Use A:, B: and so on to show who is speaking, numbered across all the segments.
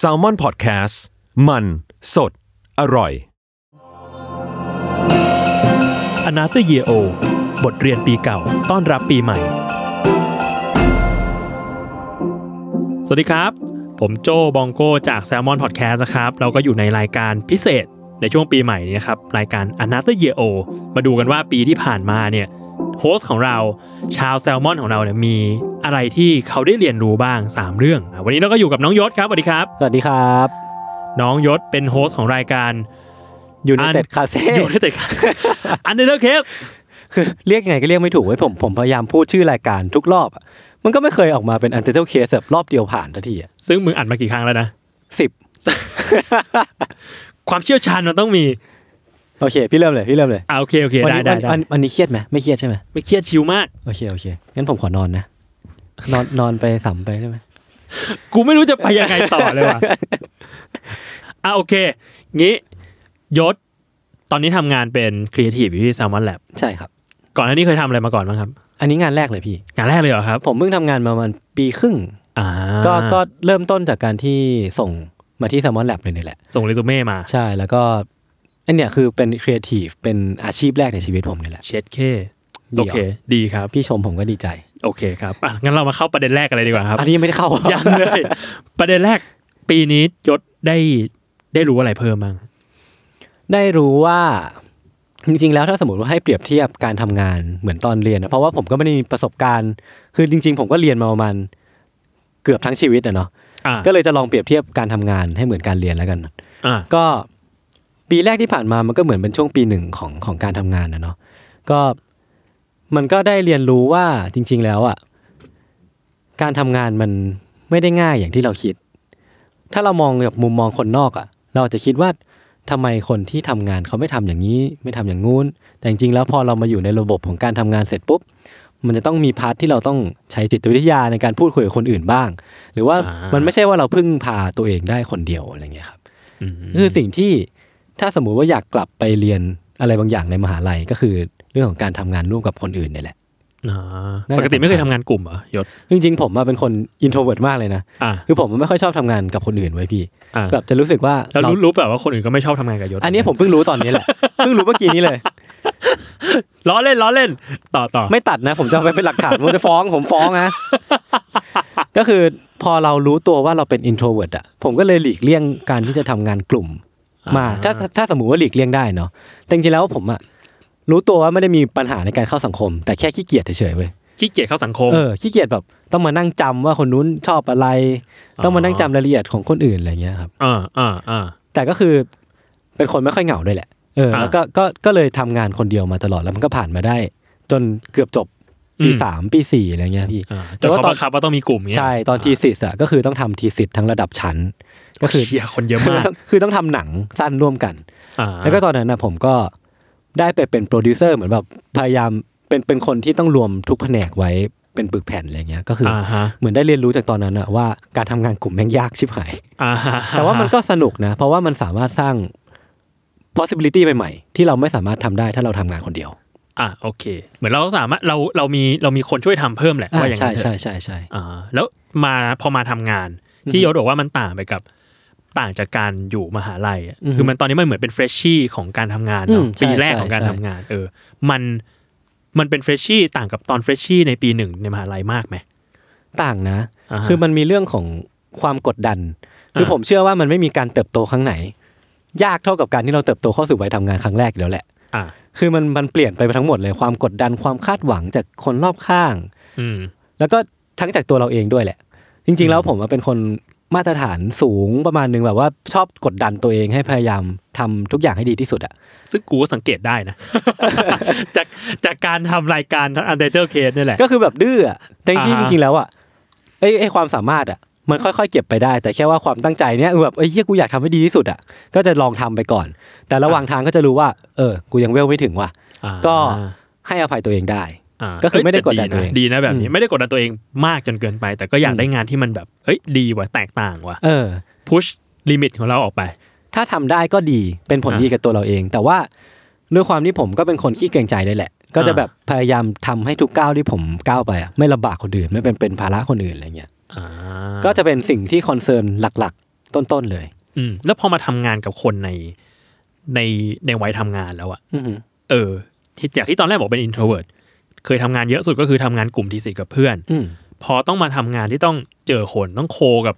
A: S a l ม o n PODCAST มัน สด อร่อย
B: อนาเตเยโอบทเรียนปีเก่า ต้อนรับปีใหม่ สวัสดีครับ ผมโจบองโกจาก s ซ l m o n Podcast นะครับ เราก็อยู่ในรายการพิเศษในช่วงปีใหม่นี้นะครับ รายการ a n o t h e r Year O มาดูกันว่าปีที่ผ่านมาเนี่ย โฮสต์ของเราชาวแซลมอนของเราเนี่ยมีอะไรที่เขาได้เรียนรู้บ้าง 3 เรื่องอะวันนี้เราก็อยู่กับน้องยศครับสวัสดีครับ
C: สวัสดีครับ
B: น้องยศเป็นโฮสต์ของรายการ
C: ยูไนเต็ดคาเซ่
B: อยู่ในเต็ดคาอันเดอร์เคส
C: คือเรียกยังไงก็เรียกไม่ถูกเว้ยผมผมพยายามพูดชื่อรายการทุกรอบอะมันก็ไม่เคยออกมาเป็นอันเทอร์เคสแบบรอบเดียวผ่านทันทีอะ
B: ซึ่งมึงอัดมากี่ครั้งแล้วนะ
C: สิบ
B: ความเชี่ยวชาญมันต้องมี
C: โอเค พี่เริ่มเลยพี่เริ่มเลย
B: อ่าโอเคโอเค
C: วัน
B: ได้
C: นี้
B: ได้
C: วัน
B: ได้
C: วันวันนี้เครียดไหมไม่เครียดใช่ไหม
B: ไม่เครียดชิลมาก
C: โอเคโอเคงั้นผมขอนอนนะนอนนอนไปสัมไปได้ไหม
B: กูไม่รู้จะไปยังไงต่อเลยว่ะอะโอเคงี้ยศตอนนี้ทำงานเป็นครีเอทีฟอยู่ที่ Salmon Lab
C: ใช่ครับ
B: ก่อนหน้านี้เคยทำอะไรมาก่อนบ้างครับ
C: อันนี้งานแรกเลยพี่
B: งานแรกเลยเหรอครับ
C: ผมเพิ่งทำงานมาประมาณปีครึ่ง
B: อ่า
C: ก็ก็เริ่มต้นจากการที่ส่งมาที่ Salmon Lab เลยนี่แหละ
B: ส่งเรซูเม่มา
C: ใช่แล้วก็ อันเนี้ยคือเป็นครีเอทีฟเป็นอาชีพแรกในชีวิตผมนี่แหละ
B: เช็ดเค
C: เดี๋
B: โอ
C: ยว
B: เค ดีครับ
C: พี่ชมผมก็ดีใจ
B: โอเคครับอะงั้นเรามาเข้าประเด็นแรกกันเลยดีกว่าครับ
C: อันนี้ยังไม่ได้เข้า
B: ยังเลย ประเด็นแรกปีนี้ยศได้ได้รู้อะไรเพิ่มบ้าง
C: ได้รู้ว่าจริงๆ แล้วถ้าสมมติว่าให้เปรียบเทียบการทำงานเหมือนตอนเรียนนะเพราะว่าผมก็ไม่ได้มีประสบการณ์ คือจริง ๆ ผมก็เรียนมาประมาณเกือบทั้งชีวิตอะเนาะ
B: อ่า
C: ก็เลยจะลองเปรียบเทียบการทำงานให้เหมือนการเรียนแล้วกัน
B: อ่า
C: ก็ ปีแรกที่ผ่านมามันก็เหมือนเป็นช่วงปีหนึ่งของของการทำงานนะเนาะก็มันก็ได้เรียนรู้ว่าจริง ๆ แล้วอะการทำงานมันไม่ได้ง่ายอย่างที่เราคิด ถ้าเรามองจากมุมมองคนนอกอะ เราอาจจะคิดว่าทำไมคนที่ทำงานเขาไม่ทำอย่างนี้ ไม่ทำอย่างงู้น แต่จริงๆแล้วพอเรามาอยู่ในระบบของการทำงานเสร็จปุ๊บมันจะต้องมี part ที่เราต้องใช้จิตวิทยาในการพูดคุยกับคนอื่นบ้าง หรือว่า
B: อ่ามัน
C: มันไม่ใช่ว่าเราพึ่งพาตัวเองได้คนเดียวอะไรเงี้ยครับ
B: อืม
C: คือสิ่งที่ ถ้าสมมุติว่าอยากกลับไปเรียนอะไรบางอย่างในมหาลัยก็คือเรื่องของการทำงานร่วมกับคนอื่นเนี่ยแหละ
B: อ่า
C: น่าจะ
B: ปกติไม่เคย
C: สำคัญ
B: ทำงานกลุ่มเหรอยศ
C: จริงๆ ผมอะเป็นคน introvert มากเลยนะ
B: อ่า
C: คือผมไม่ค่อยชอบทำงานกับคนอื่นเว้ยพี่
B: อ่า
C: แบบจะรู้สึกว่า
B: แล้ว
C: เรา
B: รู้รู้แบบว่าคนอื่นก็ไม่ชอบทำงานกับยศ
C: อันนี้ผมเพิ่งรู้ตอนนี้แหละเพิ่งรู้เมื่อกี้นี้เลย
B: ล้อเล่นล้อเล่น ต่อต่อ
C: ไม่ตัดนะ ผมจะเอาไปเป็นหลักฐานผมจะฟ้องผมฟ้องนะก็คือพอเรารู้ตัวว่าเราเป็น introvert อะผมก็เลยหลีกเลี่ยงการที่จะทำงานกลุ่ม มาถ้าถ้าสมมติว่าหลีกเลี่ยงได้เนาะแต่จริงๆแล้วผมอะรู้ตัวว่าไม่ได้มีปัญหาในการเข้าสังคม แต่แค่ขี้เกียจเฉยๆเว้ย
B: ขี้เกียจเข้าสังคม
C: เออขี้เกียจแบบต้องมานั่งจำว่าคนนู้นชอบอะไร ต้องมานั่งจำรายละเอียดของคนอื่นอะไรเงี้ยครับ
B: อ่าอ่าอ่า
C: แต่ก็คือเป็นคนไม่ค่อยเหงาด้วยแหละเออ
B: อ่า
C: แล้วก็ก็ก็เลยทำงานคนเดียวมาตลอดแล้วมันก็ผ่านมาได้ จนเกือบจบปี
B: อืม
C: สามปีสี่อะไรเงี้ยพี่
B: อ่า
C: แต่
B: แต่
C: ว่า
B: เขา
C: ตอน
B: บังคับว่าต้องมีกลุ่มเงี้ย
C: ใช่ตอนทีสิทธ์อะก็คือต้องทำทีสิทธ์ทั้งระดับชั้น ก็คือ
B: เชียคนเยอะ
C: คือ
B: มาก
C: ต้องคือต้องทำหนังสั้นร่วมกัน
B: อ่า
C: แล้วก็ตอนนั้นนะผมก็ได้ไปเป็นโปรดิวเซอร์เหมือนแบบพยายามเป็นเป็นคนที่ต้องรวมทุกแผนกไว้เป็นปึกแผ่นอะไรเงี้ยก็คืออ
B: อ่าฮะ
C: เหมือนได้เรียนรู้จากตอนนั้นอะว่าการทำงานกลุ่มแม่งยากชิบหาย
B: อ่าฮะ
C: แต่ว่ามันก็สนุกนะ เพราะว่ามันสามารถสร้าง possibility ใหม่ๆ ที่เราไม่สามารถทำได้ถ้าเราทำงานคนเดียว
B: อ่าโอเค เหมือนเราสามารถเราเรามีเรามีคนช่วยทำเพิ่มแหละ
C: อ่า
B: ว่าอย่าง
C: ใช่
B: นั้นเถ
C: ใช่
B: อะ
C: ใช่ใช่
B: อ่าแล้วมาพอมาทำงานที่ยศบอกว่ามันต่างไปกับ ต่างจากการอยู่มหาลัยอะ
C: อือฮึ
B: คือมันตอนนี้มันเหมือนเป็นเฟรชชี่ของการทำงานเนาะ
C: อืมใช่
B: ปีแรก
C: ใช่
B: ของการ
C: ใช่
B: ทำงาน เออ มันมันเป็นเฟรชชี่ต่างกับตอนเฟรชชี่ในปีหนึ่งในมหาลัยมากไหม
C: ต่างนะ
B: อ่าฮะ
C: คือมันมีเรื่องของความกดดัน คือ
B: อ่า
C: ผมเชื่อว่ามันไม่มีการเติบโตครั้งไหน ยากเท่ากับการที่เราเติบโตเข้าสู่วัยทำงานครั้งแรกอยู่แล้วแหละ
B: อ่า
C: คือมันมันเปลี่ยนไปทั้งหมดเลยความกดดันความคาดหวังจากคนรอบข้าง
B: อืม
C: แล้วก็ทั้งจากตัวเราเองด้วยแหละ จริง ๆ แล้วผมว่าเป็นคน มาตรฐานสูงประมาณหนึ่งแบบว่าชอบกดดันตัวเองให้พยายามทำทุกอย่างให้ดีที่สุดอะ
B: ซึ่งกูก็สังเกตได้นะ จากจากการทำรายการ Untitled Case นี่แหละ
C: ก็คือแบบดื้ออะแต่จริง
B: อ่า
C: ๆจริงๆแล้วอะไอ้ไอ้ความสามารถอะมันค่อยๆ เก็บไปได้ แต่แค่ว่าความตั้งใจเนี้ยแบบเอ้ยเฮียกูอยากทำให้ดีที่สุดอะก็จะลองทำไปก่อน แต่ระหว่างทางก็จะรู้ว่า เออ กูยังเวลไม่ถึงว่ะ
B: อ่า
C: ก็ให้อภัยตัวเองได้
B: อ่า
C: ก็คือไม่ได้
B: เย
C: กดดันตัวเอง
B: ดีนะแบบนี้
C: อืม
B: ไม่ได้กดดันตัวเองมากจนเกินไป แต่ก็อยาก
C: อืม
B: ได้งานที่มันแบบเฮ้ยดีว่ะแตกต่างว่ะ
C: เออ
B: push limit ของเราออกไป
C: ถ้าทำได้ก็ดีเป็นผล
B: อ่า
C: ดีกับตัวเราเอง แต่ว่าด้วยความที่ผมก็เป็นคนขี้เกรงใจด้วยแหละ ก็จะ
B: อ่า
C: แบบพยายามทำให้ทุกก้าวที่ผมก้าวไปอะไม่ลำบากคนอื่นไม่เป็นเป็นภาระคนอื่นอะไรเงี้ย
B: อ่า
C: ก็จะเป็นสิ่งที่ concern หลักๆ ต้นๆเลย
B: อืมแล้วพอมาทำงานกับคนในในในวัยทำงานแล้วอะ
C: อือหือ
B: เออที่จากที่ตอนแรกบอกเป็น introvert เคยทำงานเยอะสุดก็คือทำงานกลุ่ม thesis กับเพื่อน
C: อืม
B: พอต้องมาทำงานที่ต้องเจอคนต้อง co กับ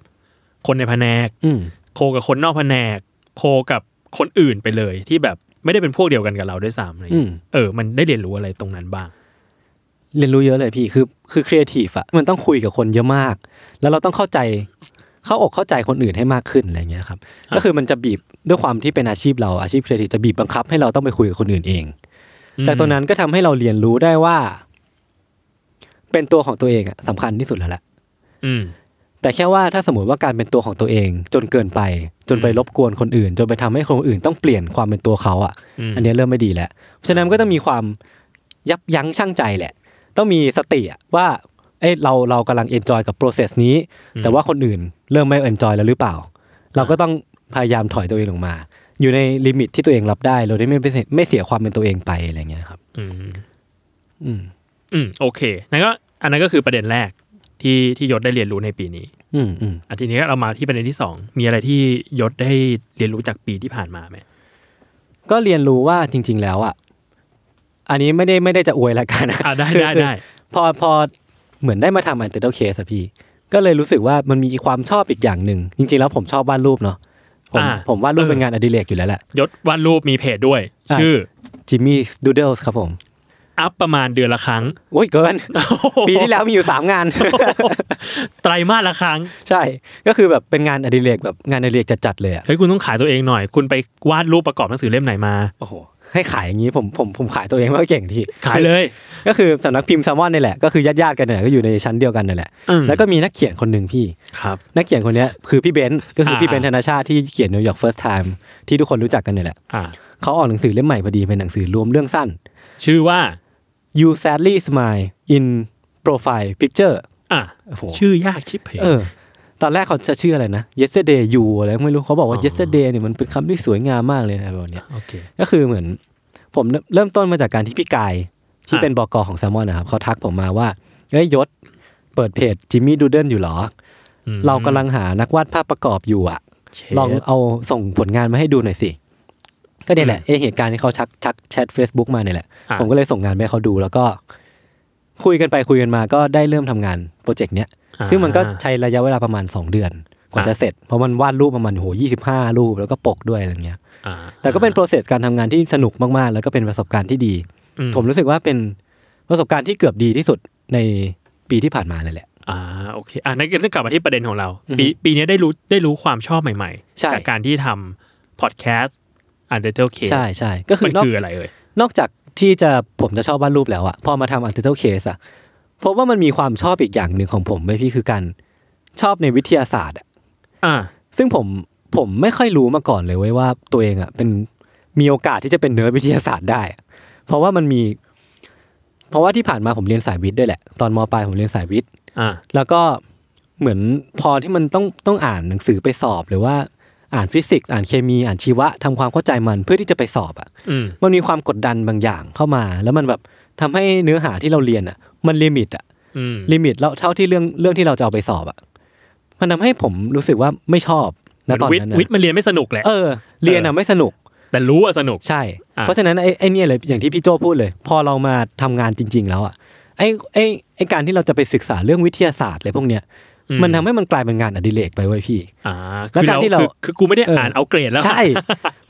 B: คนในแผนก
C: อืม
B: co กับคนนอกแผนก co กับคนอื่นไปเลยที่แบบไม่ได้เป็นพวกเดียวกันกับเราด้วยซ้ำอะไรอย่างเงี้ย
C: ม
B: เออ มันได้เรียนรู้อะไรตรงนั้นบ้าง
C: เรียนรู้เยอะเลยพี่ คือ คือครีเอทีฟอะมันต้องคุยกับคนเยอะมาก แล้วเราต้องเข้าใจ เข้าอกเข้าใจคนอื่นให้มากขึ้นอะไรเงี้ยครับ
B: อะ
C: ก็คือมันจะบีบด้วยความที่เป็นอาชีพเราอาชีพครีเอทีฟจะบีบบังคับให้เราต้องไปคุยกับคนอื่นเอง จากตรงนั้นก็ทำให้เราเรียนรู้ได้ว่า เป็นตัวของตัวเองอะสำคัญที่สุดแล้วแหละ
B: อืม
C: แต่แค่ว่าถ้าสมมติว่าการเป็นตัวของตัวเอง จนเกินไป จนไป
B: อืม
C: รบกวนคนอื่น จนไปทำให้คนอื่นต้องเปลี่ยนความเป็นตัวเขาอะ
B: ม
C: อันเนี้ยเริ่มไม่ดีแล้วเพราะฉะนั้นมันก็ต้องมีความยับยั้งชั่งใจแหละ ต้องมีสติอะว่าเอ้ยเราเรากำลัง enjoy กับ process นี้ แต่ว่าคนอื่นเริ่มไม่ enjoy แล้วหรือเปล่า เราก็ต้องพยายามถอยตัวเองลงมา อยู่ใน limit ที่ตัวเองรับได้เราได้ไม่ไปเสียไม่เสียความเป็นตัวเองไปอะไรเงี้ยครับ
B: อืม
C: อืม
B: อืม โอเคนั่นก็อันนั้นก็คือประเด็นแรกที่ที่ยศได้เรียนรู้ในปีนี้
C: อืมอืม
B: อันทีนี้เรามาที่ประเด็นที่สองมีอะไรที่ยศได้เรียนรู้จากปีที่ผ่านมาไหม
C: ก็เรียนรู้ว่าจริง ๆ แล้วอะอันนี้ไม่ได้ไม่ได้จะอวยละกันนะ
B: อ่าได้
C: คือ
B: ได้
C: คือ
B: ได้
C: พอพอเหมือนได้มาทำ Untitled Case อะพี่ ก็เลยรู้สึกว่ามันมีความชอบอีกอย่างหนึ่งจริง ๆ แล้วผมชอบวาดรูปเนาะ ผม
B: อ่า
C: ผมวาดรูป
B: เออ
C: เป็นงานอดิเรกอยู่แล้วแหละ
B: ยศวาดรูปมีเพจด้วย
C: อะ
B: ชื่อ
C: จิมมี่ดูเดิลส์ครับผม
B: อัพประมาณเดือนละครั้ง
C: โอ้ยเกิน ปีที่แล้วมีอยู่สามงาน
B: ไตรมาสละครั้ง
C: ใช่ ก็คือแบบเป็นงานอดิเรกแบบงานอดิเรกจัดๆเลยอะ
B: เฮ้ยคุณต้องขายตัวเองหน่อย คุณไปวาดรูปประกอบหนังสือเล่มไหนมา
C: โอ้โห ให้ขายอย่างนี้ผมผมผมขายตัวเองไม่ค่อยเก่งที่
B: ขายเลย
C: ก็คือสำนักพิมพ์แซมมอนนี่แหละก็คือญาติๆกันเนี่ยก็อยู่ในชั้นเดียวกันนี่แหละ
B: อืม
C: แล้วก็มีนักเขียนคนหนึ่งพี่
B: ครับ
C: นักเขียนคนเนี้ยคือพี่เบนซ์ก็คือพี่
B: อ่า
C: เบนซ์ธนชาติที่เขียน New York First Time ที่ทุกคนรู้จักกันเนี่ยแหละ
B: อ่า
C: เขาออกหนังสือเล่มใหม่พอดีเป็นหนังสือรวมเรื่องสั้น
B: ชื่อว่า
C: You Sadly Smile in Profile Picture
B: อะ
C: โอ้โห
B: ชื่อยากชิบเพ
C: เออ ตอนแรกเขาจะชื่ออะไรนะ Yesterday You อะไรไม่รู้เขาบอกว่า
B: อ๋อ
C: Yesterday เนี่ยมันเป็นคำที่สวยงามมากเลยนะแบบเนี้ย
B: โอเค
C: ก็คือเหมือน ผมเริ่มต้นมาจากการที่พี่กาย ที่
B: อะ
C: เป็นบกของแซลมอนนะครับเขาทักผมมาว่าเอ้ยยศเปิดเพจ Jimmy Doodle อยู่เหรอ
B: อืม
C: เรากำลังหานักวาดภาพประกอบอยู่อะ
B: เชฟ
C: ลองเอาส่งผลงานมาให้ดูหน่อยสิก็เนี่ยแหละเอยเหตุการณ์ที่เขาชักชักแชท Facebook มาเนี่ยแหละ
B: อะ
C: ผมก็เลยส่งงานไปให้เขาดูแล้วก็ คุยกันไปคุยกันมาก็ได้เริ่มทำงานโปรเจกต์เนี้ย
B: อ่า
C: ซึ่งมันก็ใช้ระยะเวลาประมาณ 2 เดือนกว่า
B: อะ
C: จะเสร็จ เพราะมันวาดรูปประมาณโหยี่สิบห้ารูปแล้วก็ปกด้วยอะไรเงี้ย
B: อ่า
C: แต่ก็เป็น process การทำงานที่สนุกมากๆ แล้วก็เป็นประสบการณ์ที่ดี
B: อื
C: ผมรู้สึกว่าเป็นประสบการณ์ที่เกือบดีที่สุดในปีที่ผ่านมาเลยแหละ
B: อ่าโอเคอะนั่นก็กลับมาที่ประเด็นของเรา
C: อือฮึ
B: ปีปีนี้ได้รู้ได้รู้ความชอบใหม่
C: ใช่
B: ๆจากการที่ทำพอดแคสต์ Untitled Case
C: ใช่ใช่ก็คื
B: มั
C: อนนอก
B: คืออะไรเอ่ย
C: นอกจากที่จะผมจะชอบวาดรูปแล้วอะพอมาทำ Untitled Case อะ พบว่ามันมีความชอบอีกอย่างหนึ่งของผมไว้พี่คือการชอบในวิทยาศาสตร์อะ
B: อ่า
C: ซึ่งผมผมไม่ค่อยรู้มาก่อนเลยเว้ยว่าตัวเองอะเป็นมีโอกาสที่จะเป็นเนิร์ดวิทยาศาสตร์ได้อะเพราะว่ามันมี เพราะว่าที่ผ่านมาผมเรียนสายวิทย์ด้วยแหละ ตอนมปลายผมเรียนสายวิทย์
B: อ่า
C: แล้วก็เหมือนพอที่มันต้องต้องอ่านหนังสือไปสอบหรือว่าอ่านฟิสิกส์อ่านเคมีอ่านชีวะทำความเข้าใจมันเพื่อที่จะไปสอบอะ
B: อืม
C: มันมีความกดดันบางอย่างเข้ามา แล้วมันแบบ ทำให้เนื้อหาที่เราเรียนอะ มัน limit อะ
B: อืม
C: limit แล้วเท่าที่เรื่องเรื่องที่เราจะเอาไปสอบอะมันทำให้ผมรู้สึกว่าไม่ชอบณตอน
B: วิท
C: นั้น
B: ย์
C: นะ
B: วิทย์มันเรียนไม่สนุกแหละ
C: เออเรียนอะไม่สนุก
B: แต่รู้ว่าสนุก
C: ใช่
B: อะ
C: เพราะฉะนั้นไอ้ไอ้เนี่ยเลยอย่างที่พี่โจพูดเลย พอเรามาทำงานจริง ๆ แล้วอะไอ้ไอ้ไอ้การที่เราจะไปศึกษาเรื่องวิทยาศาสตร์อะไรพวกเนี้ย
B: อืม
C: มันทำให้มันกลายเป็นงานอดิเรกไปไว้ยพี่
B: อ่า
C: แล้ว
B: คือ
C: การ
B: เรา
C: ที่เรา
B: คือคือกูไม่ได้
C: เอออ่
B: อ่านเอาเกรดแล้ว
C: ใช่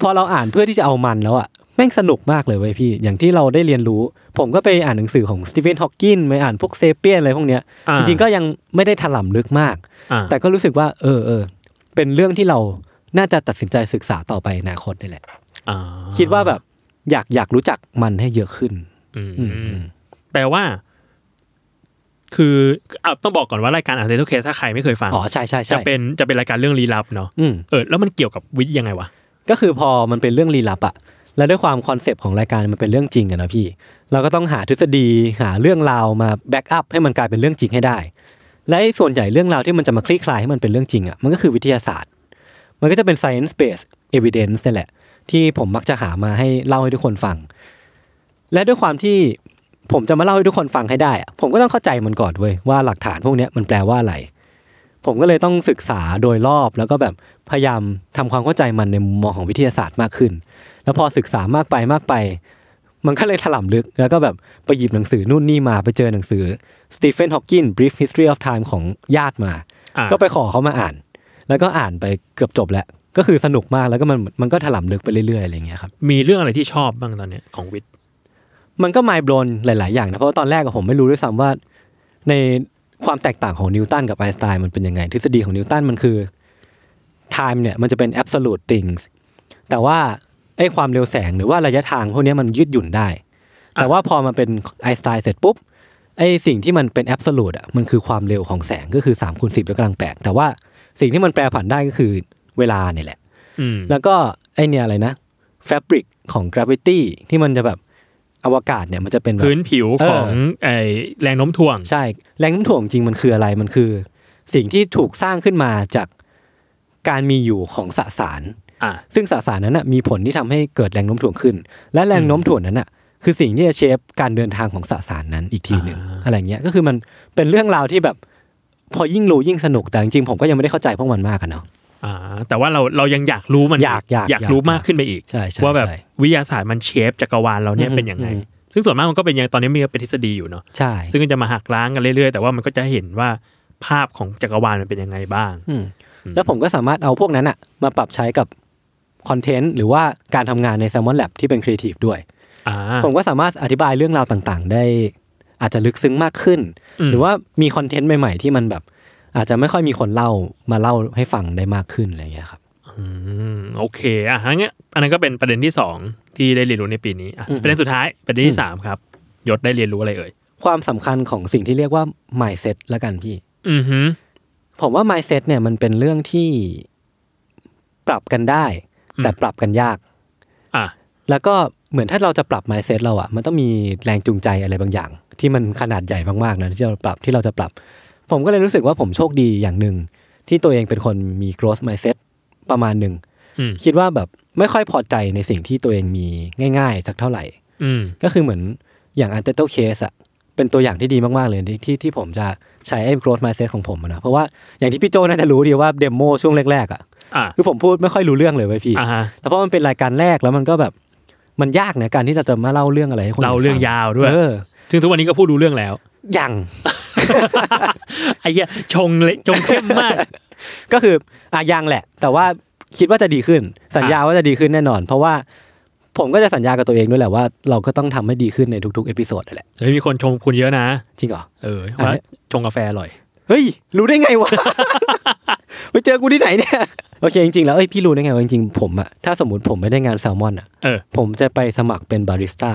C: พอเราอ่านเพื่อที่จะเอามันแล้วอะ แม่งสนุกมากเลยเว้ยพี่ อย่างที่เราได้เรียนรู้ ผมก็ไปอ่านหนังสือของสตีเฟนฮอว์กินไปอ่านพวกเซเปียนอะไรพวกเนี้ย
B: อ่า
C: จริงๆก็ยังไม่ได้ถลำลึกมาก
B: อ่า
C: แต่ก็รู้สึกว่า เออเออเป็นเรื่องที่เราน่าจะตัดสินใจศึกษาต่อไปในอนาคตนี่แหละ
B: อ่า
C: คิดว่าแบบอยากอยากรู้จักมันให้เยอะขึ้น
B: อืม
C: อืมอืม
B: แปลว่า คือเอาต้องบอกก่อนว่ารายการ Untitled Case ถ้าใครไม่เคยฟัง
C: อ๋อใช่ใช่
B: จะ
C: ใช่
B: เป็นจะเป็นรายการเรื่องลี้ลับเนาะ
C: อืม
B: เออแล้วมันเกี่ยวกับวิทย์ยังไงวะ
C: ก็คือพอมันเป็นเรื่องลี้ลับอะ แล้วด้วยความคอนเซปต์ของรายการมันเป็นเรื่องจริงอะนะพี่ เราก็ต้องหาทฤษฎีหาเรื่องราวมาแบ็กอัพให้มันกลายเป็นเรื่องจริงให้ได้ และส่วนใหญ่เรื่องราวที่มันจะมาคลี่คลายให้มันเป็นเรื่องจริงอะมันก็คือวิทยาศาสตร์ มันก็จะเป็น science based evidence นี่แหละ ที่ผมมักจะหามาให้เล่าให้ทุกคนฟัง และด้วยความที่ผมจะมาเล่าให้ทุกคนฟังให้ได้อะผมก็ต้องเข้าใจมันก่อนเว้ยว่าหลักฐานพวกนี้มันแปลว่าอะไร ผมก็เลยต้องศึกษาโดยรอบแล้วก็แบบพยายามทำความเข้าใจมันในมุมมองของวิทยาศาสตร์มากขึ้น แล้วพอศึกษามากไปมากไป มันก็เลยถล่ำลึก แล้วก็แบบไปหยิบหนังสือนู่นนี่มาไปเจอหนังสือ Stephen Hawking Brief History of Time ของญาติมา
B: อ่า
C: ก็ไปขอเขามาอ่าน แล้วก็อ่านไปเกือบจบแล้ว ก็คือสนุกมากแล้วก็มันมันก็ถล่ำลึกไปเรื่อยๆอะไรอย่างเงี้ยครับ
B: มีเรื่องอะไรที่ชอบบ้างตอนเนี้ยของวิทย์
C: มันก็ไมล์โบนหลาย ๆ อย่างนะเพราะว่าตอนแรกอะผมไม่รู้ด้วยซ้ำว่า ในความแตกต่างของนิวตันกับไอน์สไตน์มันเป็นยังไง ทฤษฎีของนิวตันมันคือ time เนี่ยมันจะเป็น absolute things แต่ว่า ไอ้ความเร็วแสงหรือว่าระยะทางพวกเนี้ยมันยืดหยุ่นได้ แต่ว่าพอมันเป็นไอน์สไตน์เสร็จปุ๊บไอ้สิ่งที่มันเป็น absolute อะมันคือความเร็วของแสงก็คือ3คูณ10ยกกำลังแปดแต่ว่าสิ่งที่มันแปรผันได้ก็คือเวลาเนี่ยแหละ
B: อืม
C: แล้วก็ไอเนี่ยอะไรนะ fabric ของ gravity ที่มันจะแบบอวกาศเนี่ยมันจะเป็นแบบ
B: พื้นผิว
C: เออ
B: ของไอแรงโน้มถ่วง
C: ใช่ แรงโน้มถ่วงจริงมันคืออะไรมันคือ สิ่งที่ถูกสร้างขึ้นมาจากการมีอยู่ของสสาร
B: อ่า
C: ซึ่งสสารนั้นนะมีผลที่ทำให้เกิดแรงโน้มถ่วงขึ้น และแรงโน้มถ่วงนั้นน่ะคือสิ่งที่จะเชฟการเดินทางของสสารนั้นอีกทีหนึ่ง
B: อ่า
C: อะไรเงี้ยก็คือมันเป็นเรื่องราวที่แบบ พอยิ่งรู้ยิ่งสนุกแต่จริงๆผมก็ยังไม่ได้เข้าใจพวกมันมากอะเนาะ
B: อ่าแต่ว่าเราเรายังอยากรู้มัน
C: อยากอยาก
B: อยาก
C: อยาก
B: รู้มากขึ้นไปอีก
C: ใช่ใช่
B: ว่าแบบ
C: ใช่
B: วิทยาศาสตร์มันเชฟจักรวาลเราเนี่ย
C: อืม
B: เป็นยังไง
C: อืม
B: ซึ่งส่วนมากมันก็เป็นอย่างตอนนี้มีเป็นทฤษฎีอยู่เนาะ
C: ใช่
B: ซึ่งก็จะมาหักล้างกันเรื่อยๆ แต่ว่ามันก็จะเห็นว่าภาพของจักรวาลมันเป็นยังไงบ้าง
C: อืมแล้วผมก็สามารถเอาพวกนั้นอะมาปรับใช้กับ คอนเทนต์หรือว่าการทำงานใน Salmon Lab ที่เป็นครีเอทีฟด้วย
B: อ่า
C: ผมก็สามารถอธิบายเรื่องราวต่างๆ ได้อาจจะลึกซึ้งมากขึ้น
B: อืม
C: หรือว่ามีคอนเทนต์ใหม่ๆ ที่มันแบบ อาจจะไม่ค่อยมีคนเล่ามาเล่าให้ฟังได้มากขึ้นอะไรอย่างเงี้ยครับ
B: อืมโอเคอะอันนี้นอันนั้นก็เป็นประเด็นที่สองที่ได้เรียนรู้ในปีนี้อะ
C: อืม
B: ประเด็นสุดท้ายประเด็นที่สามครับยศได้เรียนรู้อะไรเอ่ย
C: ความสำคัญของสิ่งที่เรียกว่า mindset ละกันพี่
B: อือฮึ
C: ผมว่า mindset เนี่ยมันเป็นเรื่องที่ปรับกันได้ แต่ปรับกันยาก
B: อะ
C: แล้วก็เหมือนถ้าเราจะปรับ mindset เราอะมันต้องมีแรงจูงใจอะไรบางอย่าง ที่มันขนาดใหญ่มากๆนะที่เราปรับที่เราจะปรับ ผมก็เลยรู้สึกว่าผมโชคดีอย่างหนึ่งที่ตัวเองเป็นคนมี growth mindset ประมาณหนึ่ง
B: อืม
C: คิดว่าแบบไม่ค่อยพอใจในสิ่งที่ตัวเองมีง่าย ๆ สักเท่าไหร่
B: อืม
C: ก็คือเหมือนอย่าง u n t i t l e case อะเป็นตัวอย่างที่ดีมากๆเลยที่ที่ที่ผมจะใช้ไอ้ growth mindset ของผมอะนะเพราะว่าอย่างที่พี่โจน่าจะรู้ดีว่าเดโมช่วงแรกๆอะ
B: อะ
C: คือผมพูดไม่ค่อยรู้เรื่องเลยเว้ยพี่
B: อ่าฮะ
C: แล้วเพราะมันเป็นรายการแรกแล้วมันก็แบบมันยากนะการที่เราจะมาเล่าเรื่องอะไรให้คนน
B: เล่าเรื่อง
C: ฟั
B: ยาวด้วย
C: เออ
B: ซึ่งทุกวันนี้ก็พูดรู้เรื่องแล้ว
C: ยัง
B: ไอ้เหี้ยชงเลยชงเข้มมาก
C: ก็คืออะยังแหละ แต่ว่าคิดว่าจะดีขึ้น สัญญาว่าจะดีขึ้นแน่นอน เพราะว่าผมก็จะสัญญากับตัวเองด้วยแหละว่าเราก็ต้องทำให้ดีขึ้นในทุกๆ episode นั่นแหละ
B: เฮ้ยมีคนชมคุณเยอะนะ
C: จริงเหรอ
B: เออ
C: อัน
B: ว่า
C: เนี้ย
B: ชงกาแฟอร่อย
C: เฮ้ย รู้ได้ไงวะไปเจอกูที่ไหนเนี่ยโอเคจริงๆแล้วเอ้ยพี่รู้ได้ไงว่าจริงๆผมอะถ้าสมมติผมไม่ได้งานแซลมอนอะ
B: เออ
C: ผมจะไปสมัครเป็นบาริสต้า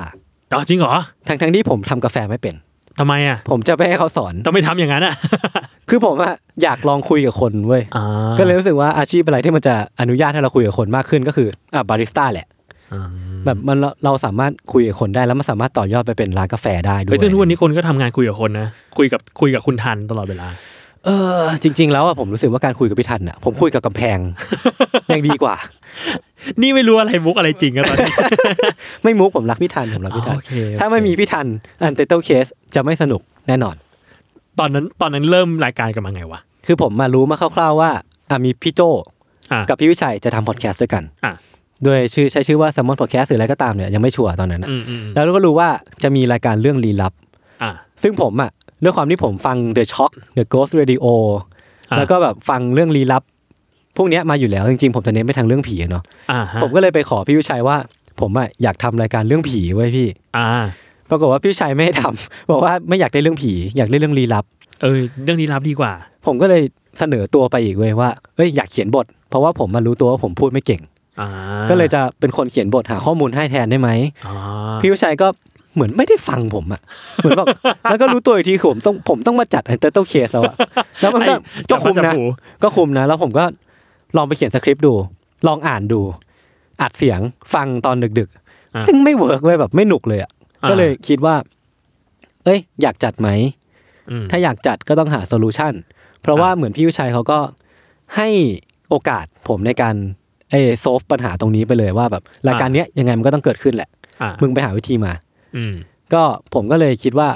B: อ๋อจริงเหรอ
C: ทั้งทั้งๆที่ผมทำกาแฟไม่เป็น
B: ทำไมอะ
C: ผมจะไปให้เขาสอน
B: ต้องไม่ทำอย่างนั้นอะ
C: คือผมอะอยากลองคุยกับคนเว้ย
B: อ่า
C: ก็เลยรู้สึกว่าอาชีพอะไรที่มันจะอนุญาตให้เราคุยกับคนมากขึ้นก็คืออะบาริสต้าแหละ
B: อ่า
C: แบบมันเราเราสามารถคุยกับคนได้แล้วมันสามารถต่อยอดไปเป็นร้านกาแฟได้ด้ว
B: เฮ้ย
C: ย
B: ซึ่งทุกวันนี้คนก็ทำงานคุยกับคนนะคุยกับคุยกับคุณทันตลอดเวลา
C: เออจริง ๆ แล้วอะผมรู้สึกว่าการคุยกับพี่ทันอะผมคุยกับกำแพง ยังดีกว่า
B: นี่ไม่รู้อะไรมุกอะไรจริงอะตอนนี้
C: ไม่มุกผมรักพี่ธัญผมรักพี่ธัญ
B: โอเคโอเค
C: ถ้าไม่มีพี่ธัญ Untitled Case จะไม่สนุกแน่นอน
B: ตอนนั้นตอนนั้นเริ่มรายการกันมาไงวะ
C: คือผมมารู้มาคร่าวๆว่าอะมีพี่โจ
B: อะ
C: กับพี่วิชัยจะทำพอดแคสต์ด้วยกัน
B: อะ
C: โดยชื่อใช้ชื่อว่า s ซ m มอนพอดแคสต์หรืออะไรก็ตามเนี่ยยังไม่ชัวร์ตอนนั้นนะ
B: อืมอืม
C: แล้วก็รู้ว่าจะมีรายการเรื่องลี้ลับ
B: อ่า
C: ซึ่งผมอะด้วยความที่ผมฟัง The Shock The Ghost Radio
B: อ่า
C: แล้วก็แบบฟังเรื่องลี้ลับ พวกเนี้ยมาอยู่แล้วจริงๆผมจะเน้นไปทางเรื่องผีอะเนาะ
B: อ่าฮะ
C: ผมก็เลยไปขอพี่วิชัยว่า ผมอะอยากทำรายการเรื่องผีไว้ยพี่
B: อ่า
C: ปรากฏว่าพี่วิชัยไม่ให้ทำบอกว่าไม่อยากได้เรื่องผี อยากได้เรื่องลี้ลับ
B: เออเรื่องนี้รับดีกว่า
C: ผมก็เลยเสนอตัวไปอีกเว้ยว่าเอ้ยอยากเขียนบท เพราะว่าผมมารู้ตัวว่าผมพูดไม่เก่ง
B: อ่า
C: ก็เลยจะเป็นคนเขียนบทหาข้อมูลให้แทนได้ไหม
B: อ่า
C: พี่วิชัยก็เหมือนไม่ได้ฟังผมอะเหมือนแบบแล้วก็รู้ตัวอีกทีคือผมต้องผมต้องมาจัด Untitled Case แล้วอะแล้วมันก็
B: ไอ้
C: ก็คุม
B: จับ
C: นะ
B: หู
C: ก็คุมนะ แล้วผมก็ลองไปเขียนสคริปต์ดู ลองอ่านดู อัดเสียงฟังตอนดึกๆ
B: อะ
C: แม่งไม่ work เว้ยแบบไม่หนุกเลยอะ
B: อ่า
C: ก็เลยคิดว่า เอ้ย อยากจัดไหม
B: อืม
C: ถ้าอยากจัดก็ต้องหา solution เพราะว่าเหมือนพี่วิชัยเขาก็ให้โอกาสผมในการ เออ solve ปัญหาตรงนี้ไปเลยว่าแบบรายการเนี้ยยังไงมันก็ต้องเกิดขึ้นแหละ
B: อ่า
C: มึงไปหาวิธีมา
B: อืม
C: ก็ผมก็เลยคิดว่า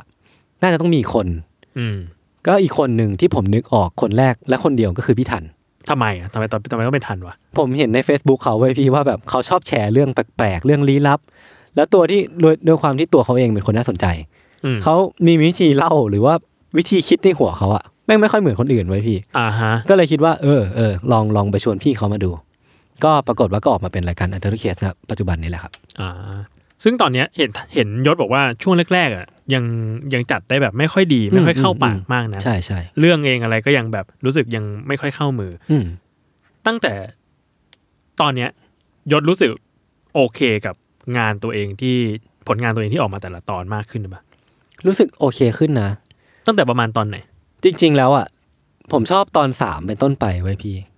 C: น่าจะต้องมีคน
B: อืม
C: ก็อีกคนหนึ่งที่ผมนึกออกคนแรกและคนเดียวก็คือพี่ทัน
B: ทำไมอะทำไมตอนทำไมต้องเป็นทันวะ
C: ผมเห็นใน Facebook เขาไว้ยพี่ว่าแบบเขาชอบแชร์เรื่องแปลกๆเรื่องลี้ลับ แล้วตัวที่โดยโดยความที่ตัวเขาเองเป็นคนน่าสนใจ
B: อืม
C: เขามีวิธีเล่าหรือว่าวิธีคิดในหัวเขาอะแม่งไม่ค่อยเหมือนคนอื่นไว้ยพี่
B: อ่าฮะ
C: ก็เลยคิดว่าเออเออลองลองไปชวนพี่เขามาดู ก็ปรากฏว่าก็ออกมาเป็นรายการ Untitled Case นะปัจจุบันนี้แหละครับ
B: อ่าซึ่งตอนเนี้ยเห็นเห็นยศบอกว่าช่วงแรกๆอะยังยังจัดได้แบบไม่ค่อยดี ไม่ค่อยเข้าปากมากนะ
C: ใช่ใช่
B: เรื่องเองอะไรก็ยังแบบรู้สึกยังไม่ค่อยเข้ามือ
C: อืม
B: ตั้งแต่ตอนเนี้ยยศรู้สึกโอเคกับงานตัวเองที่ผลงานตัวเองที่ออกมาแต่ละตอนมากขึ้นหรือเปล่า
C: รู้สึกโอเคขึ้นนะ
B: ตั้งแต่ประมาณตอนไหน
C: จริง ๆ แล้วอะผมชอบตอนสามเป็นต้นไปไว้ยพี่
B: อ่า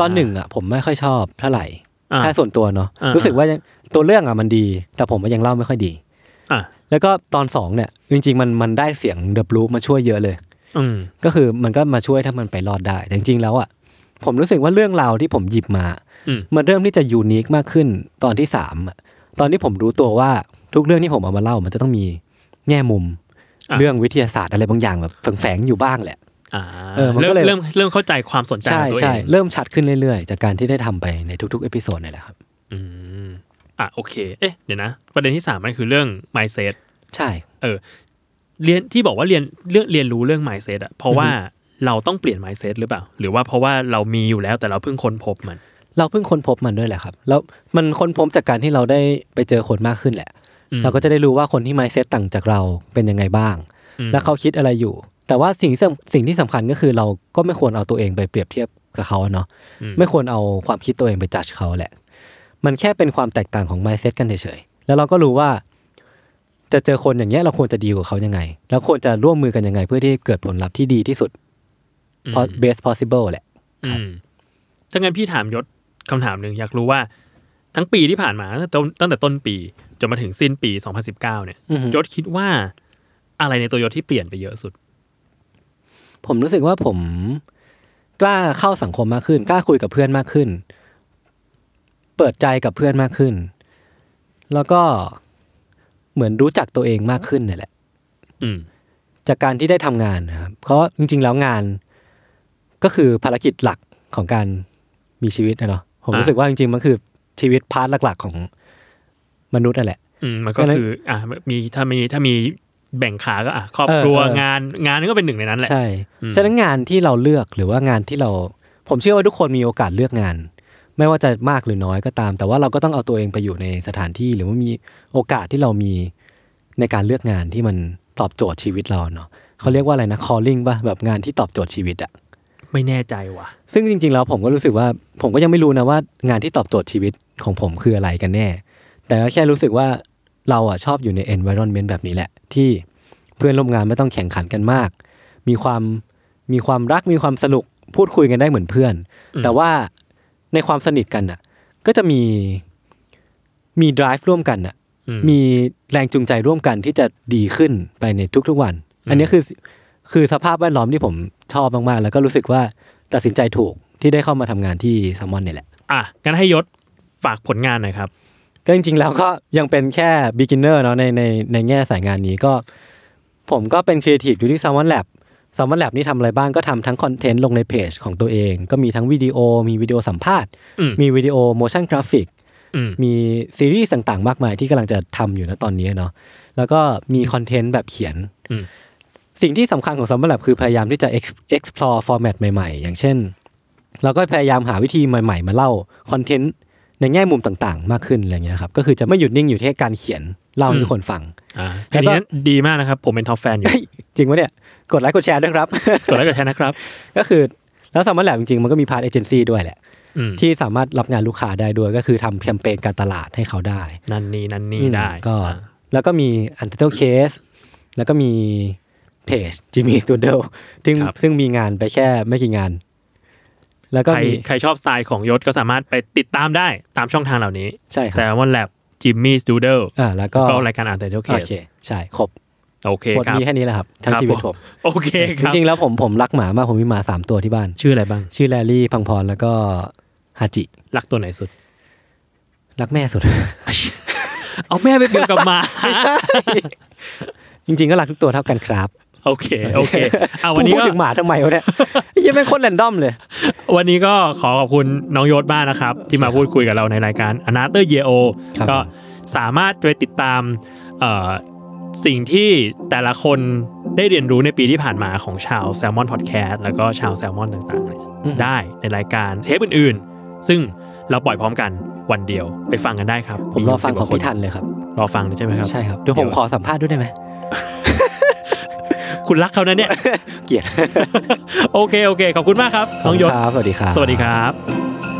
C: ตอนหนึ่งอะผมไม่ค่อยชอบเท่าไหร่
B: อ่า
C: ถ้าส่วนตัวเนาะ
B: อ่า
C: รู้สึกว่ายังตัวเรื่องอะมันดี แต่ผมว่ายังเล่าไม่ค่อยดี
B: อ่า
C: แล้วก็ตอนสองเนี่ยจริง ๆ มันมันได้เสียงเดอะบลูมาช่วยเยอะเลย
B: อืม
C: ก็คือมันก็มาช่วยถ้ามันไปรอดได้แต่จริงๆแล้วอะผมรู้สึกว่าเรื่องราวที่ผมหยิบมา
B: อืม
C: มันเริ่มที่จะยูนิคมากขึ้นตอนที่สามอะตอนที่ผมรู้ตัวว่าทุกเรื่องที่ผมเอามาเล่ามันจะต้องมีแง่มุม
B: อะ
C: เรื่องวิทยาศาสตร์อะไรบางอย่างแบบแฝงๆอยู่บ้างแหละ
B: อ่า
C: เออมัน
B: เริ่
C: ก็
B: ม
C: เลย
B: เริ่มเริ่มเข้าใจความสนใจของตัวเอ
C: ใช่
B: ใช่
C: เริ่มชัดขึ้นเรื่อยๆ จากการที่ได้ทำไปในทุกๆเอพิโซดนี่แหละครับ
B: อืมอะโอเค เอ๊ะเดี๋ยวนะ ประเด็นที่สามมันคือเรื่อง mindset
C: ใช่
B: เออ เรียนที่บอกว่าเรียนเรื่องเรียนรู้เรื่อง mindset อะเพราะว่าเราต้องเปลี่ยน mindset หรือเปล่า หรือว่าเพราะว่าเรามีอยู่แล้วแต่เราเพิ่งค้นพบมัน
C: เราเพิ่งค้นพบมันด้วยแหละครับ แล้วมันค้นพบจากการที่เราได้ไปเจอคนมากขึ้นแหละ
B: อืม
C: เราก็จะได้รู้ว่าคนที่ mindset ต่างจากเราเป็นยังไงบ้าง
B: อืม
C: แล้วเขาคิดอะไรอยู่ แต่ว่าสิ่งที่สำสิ่งที่สำคัญก็คือเราก็ไม่ควรเอาตัวเองไปเปรียบเทียบกับเขาอะเนาะ
B: อืม
C: ไม่ควรเอาความคิดตัวเองไปจัดเขาแหละ มันแค่เป็นความแตกต่างของ mindset กันเฉยๆแล้วเราก็รู้ว่า จะเจอคนอย่างเงี้ยเราควรจะดีกว่าเขายังไง แล้วควรจะร่วมมือกันยังไง เพื่อที่เกิดผลลัพธ์ที่ดีที่สุด
B: อืม
C: พอ best possible แหละ
B: อืมถ้างั้นพี่ถามยศคำถามหนึ่งอยากรู้ว่าทั้งปีที่ผ่านมาตั้งแต่ต้นตั้งแต่ต้นปีจนมาถึงสิ้นปี 2019 เนี่ย
C: อือฮึ
B: ยศคิดว่าอะไรในตัวยศที่เปลี่ยนไปเยอะสุด
C: ผมรู้สึกว่าผมกล้าเข้าสังคมมากขึ้น กล้าคุยกับเพื่อนมากขึ้น เปิดใจกับเพื่อนมากขึ้น แล้วก็เหมือนรู้จักตัวเองมากขึ้นนี่แหละ
B: อืม
C: จากการที่ได้ทำงานนะครับ เพราะจริง ๆ แล้วงานก็คือภารกิจหลักของการมีชีวิตนะเนาะผม
B: อ่ารู้
C: รู้สึกว่าจริงๆมันคือชีวิตพาร์ทหลักๆของมนุษย์นั่นแหละ
B: อืมมันก็
C: เพราะฉะนั้น
B: คือ อะมีถ้ามีถ้ามี แบ่งขาก็อะครอบครัว
C: เออเออ
B: งานงานนี่ก็เป็นหนึ่งในนั้นแหละ
C: ใช่
B: อืม
C: ฉะนั้นงานที่เราเลือกหรือว่างานที่เรา ผมเชื่อว่าทุกคนมีโอกาสเลือกงาน ไม่ว่าจะมากหรือน้อยก็ตาม แต่ว่าเราก็ต้องเอาตัวเองไปอยู่ในสถานที่หรือว่ามีโอกาสที่เรามีในการเลือกงานที่มันตอบโจทย์ชีวิตเราเนาะเขาเรียกว่าอะไรนะ calling ป่ะแบบงานที่ตอบโจทย์ชีวิตอะ
B: ไม่แน่ใจว่ะ
C: ซึ่งจริงๆแล้วผมก็รู้สึกว่า ผมก็ยังไม่รู้นะว่างานที่ตอบโจทย์ชีวิตของผมคืออะไรกันแน่ แต่ก็แค่รู้สึกว่า เราอะชอบอยู่ใน environment แบบนี้แหละ ที่เพื่อนร่วมงานไม่ต้องแข่งขันกันมาก มีความมีความรักมีความสนุกพูดคุยกันได้เหมือนเพื่อน
B: อืม
C: แต่ว่าในความสนิทกันอะก็จะมีมี drive ร่วมกันอะ
B: อืม
C: มีแรงจูงใจร่วมกันที่จะดีขึ้นไปในทุกๆวัน อันนี้คือคือสภาพแวดล้อมที่ผมชอบมากๆ แล้วก็รู้สึกว่าตัดสินใจถูกที่ได้เข้ามาทำงานที่ซัมมอนเนี่ยแหละ
B: อะงั้นให้ยศฝากผลงานหน่อยครับ
C: ก็จริงๆแล้วก็ยังเป็นแค่ beginner เนาะในในในแง่สายงานนี้ก็ ผมก็เป็นครีเอทีฟอยู่ที่ Salmon Lab Salmon Lab นี่ทำอะไรบ้างก็ทำทั้งคอนเทนต์ลงในเพจของตัวเอง ก็มีทั้งวิดีโอ มีวิดีโอสัมภาษณ์
B: อืม
C: มีวิดีโอ motion graphic
B: อืม
C: มีซีรีส์ต่างๆ มากมายที่กำลังจะทำอยู่นะตอนนี้เนาะแล้วก็มีคอนเทนต์แบบเขียน
B: อืม
C: สิ่งที่สำคัญของ Salmon Lab คือพยายามที่จะ ex- explore format ใหม่ๆ อย่างเช่น เราก็พยายามหาวิธีใหม่ ๆ มาเล่าคอนเทนต์ ในแง่มุมต่างๆ มากขึ้นอะไรเงี้ยครับก็คือจะไม่หยุดนิ่งอยู่ที่การเขียนเล่าให้ทุกคนฟัง
B: อ่า
C: แล้
B: อัน
C: วก็
B: นี้ดีมากนะครับ ผมเป็น top fan อยู่
C: เฮ้ยจริงวะเนี่ยกดไลค์กดแชร์ด้วยครับ
B: กดไลค์กดแชร์นะครับ
C: ก็คือแล้ว Salmon Lab จริงๆ มันก็มี part เอเจนซี่ด้วยแหละ
B: อืม
C: ที่สามารถรับงานลูกค้าได้ด้วยก็คือทำแคมเปญการตลาดให้เขาได้
B: นั่นนี่นั่นนี่
C: อืม
B: ได้
C: ก็
B: อ่า
C: แล้วก็มี Untitled Case แล้วก็มีเพจ Jimmy Studio ซึ่ง
B: ครับ
C: ซึ่งมีงานไปแค่ไม่กี่งาน แล้วก็
B: ใคร
C: มี
B: ใครชอบสไตล์ของยศก็สามารถไปติดตามได้ตามช่องทางเหล่านี้
C: ใช่ครับ
B: Salmon Lab Jimmy Studio อ่า
C: แล้วก็
B: ก็รายการ Untitled Case
C: โอเคใช่ครับ
B: โอเค
C: หมด
B: ครับ
C: มีแค่นี้แหละครับทั้ง
B: ครับ
C: ชีวิต
B: ผม
C: ผม
B: โอเคครับจ
C: ริงๆแล้วผมผมรักหมามากผมมีหมาสามตัวที่บ้าน
B: ชื่ออะไรบ้าง
C: ชื่อแลลี่พังพรแล้วก็ฮาจิ
B: รักตัวไหนสุด
C: รักแม่สุด
B: เอาแม่ไปเกี่ยวกับหมา
C: จริงๆก็รักทุกตัวเท่ากันครับ
B: โอเคโอเคเอาวันนี้
C: พูด
B: ก็
C: ถึงหมาทำไมวะเนี่ยยังเป็นคนแรนดอมเลย
B: วันนี้ก็ขอขอบคุณน้องยศมากนะครับ ที่มาพูดคุยกับเราในรายการ Another Year O
C: ครับ
B: ก็สามารถไปติดตามเอ่อสิ่งที่แต่ละคนได้เรียนรู้ในปีที่ผ่านมาของชาว Salmon Podcast แล้วก็ชาวแซลมอนต่างๆเนี่ยได้ในรายการเทปอื่นๆ ซึ่งเราปล่อยพร้อมกันวันเดียวไปฟังกันได้ครับ
C: ผมรอฟังของ
B: สิบกว่า
C: พี่ทันเลยครับ
B: รอฟังเลยใช่ไหมครับ
C: ใช่ครับเดี๋ยวผมขอสัมภาษณ์ด้วยได้ไหม
B: คุณรักเขานะเนี่ย
C: เกลียด
B: โอเคโอเค ขอบคุณมากครับน้องยศ
C: ครับสวัสดีครับ
B: สวัสดีครับ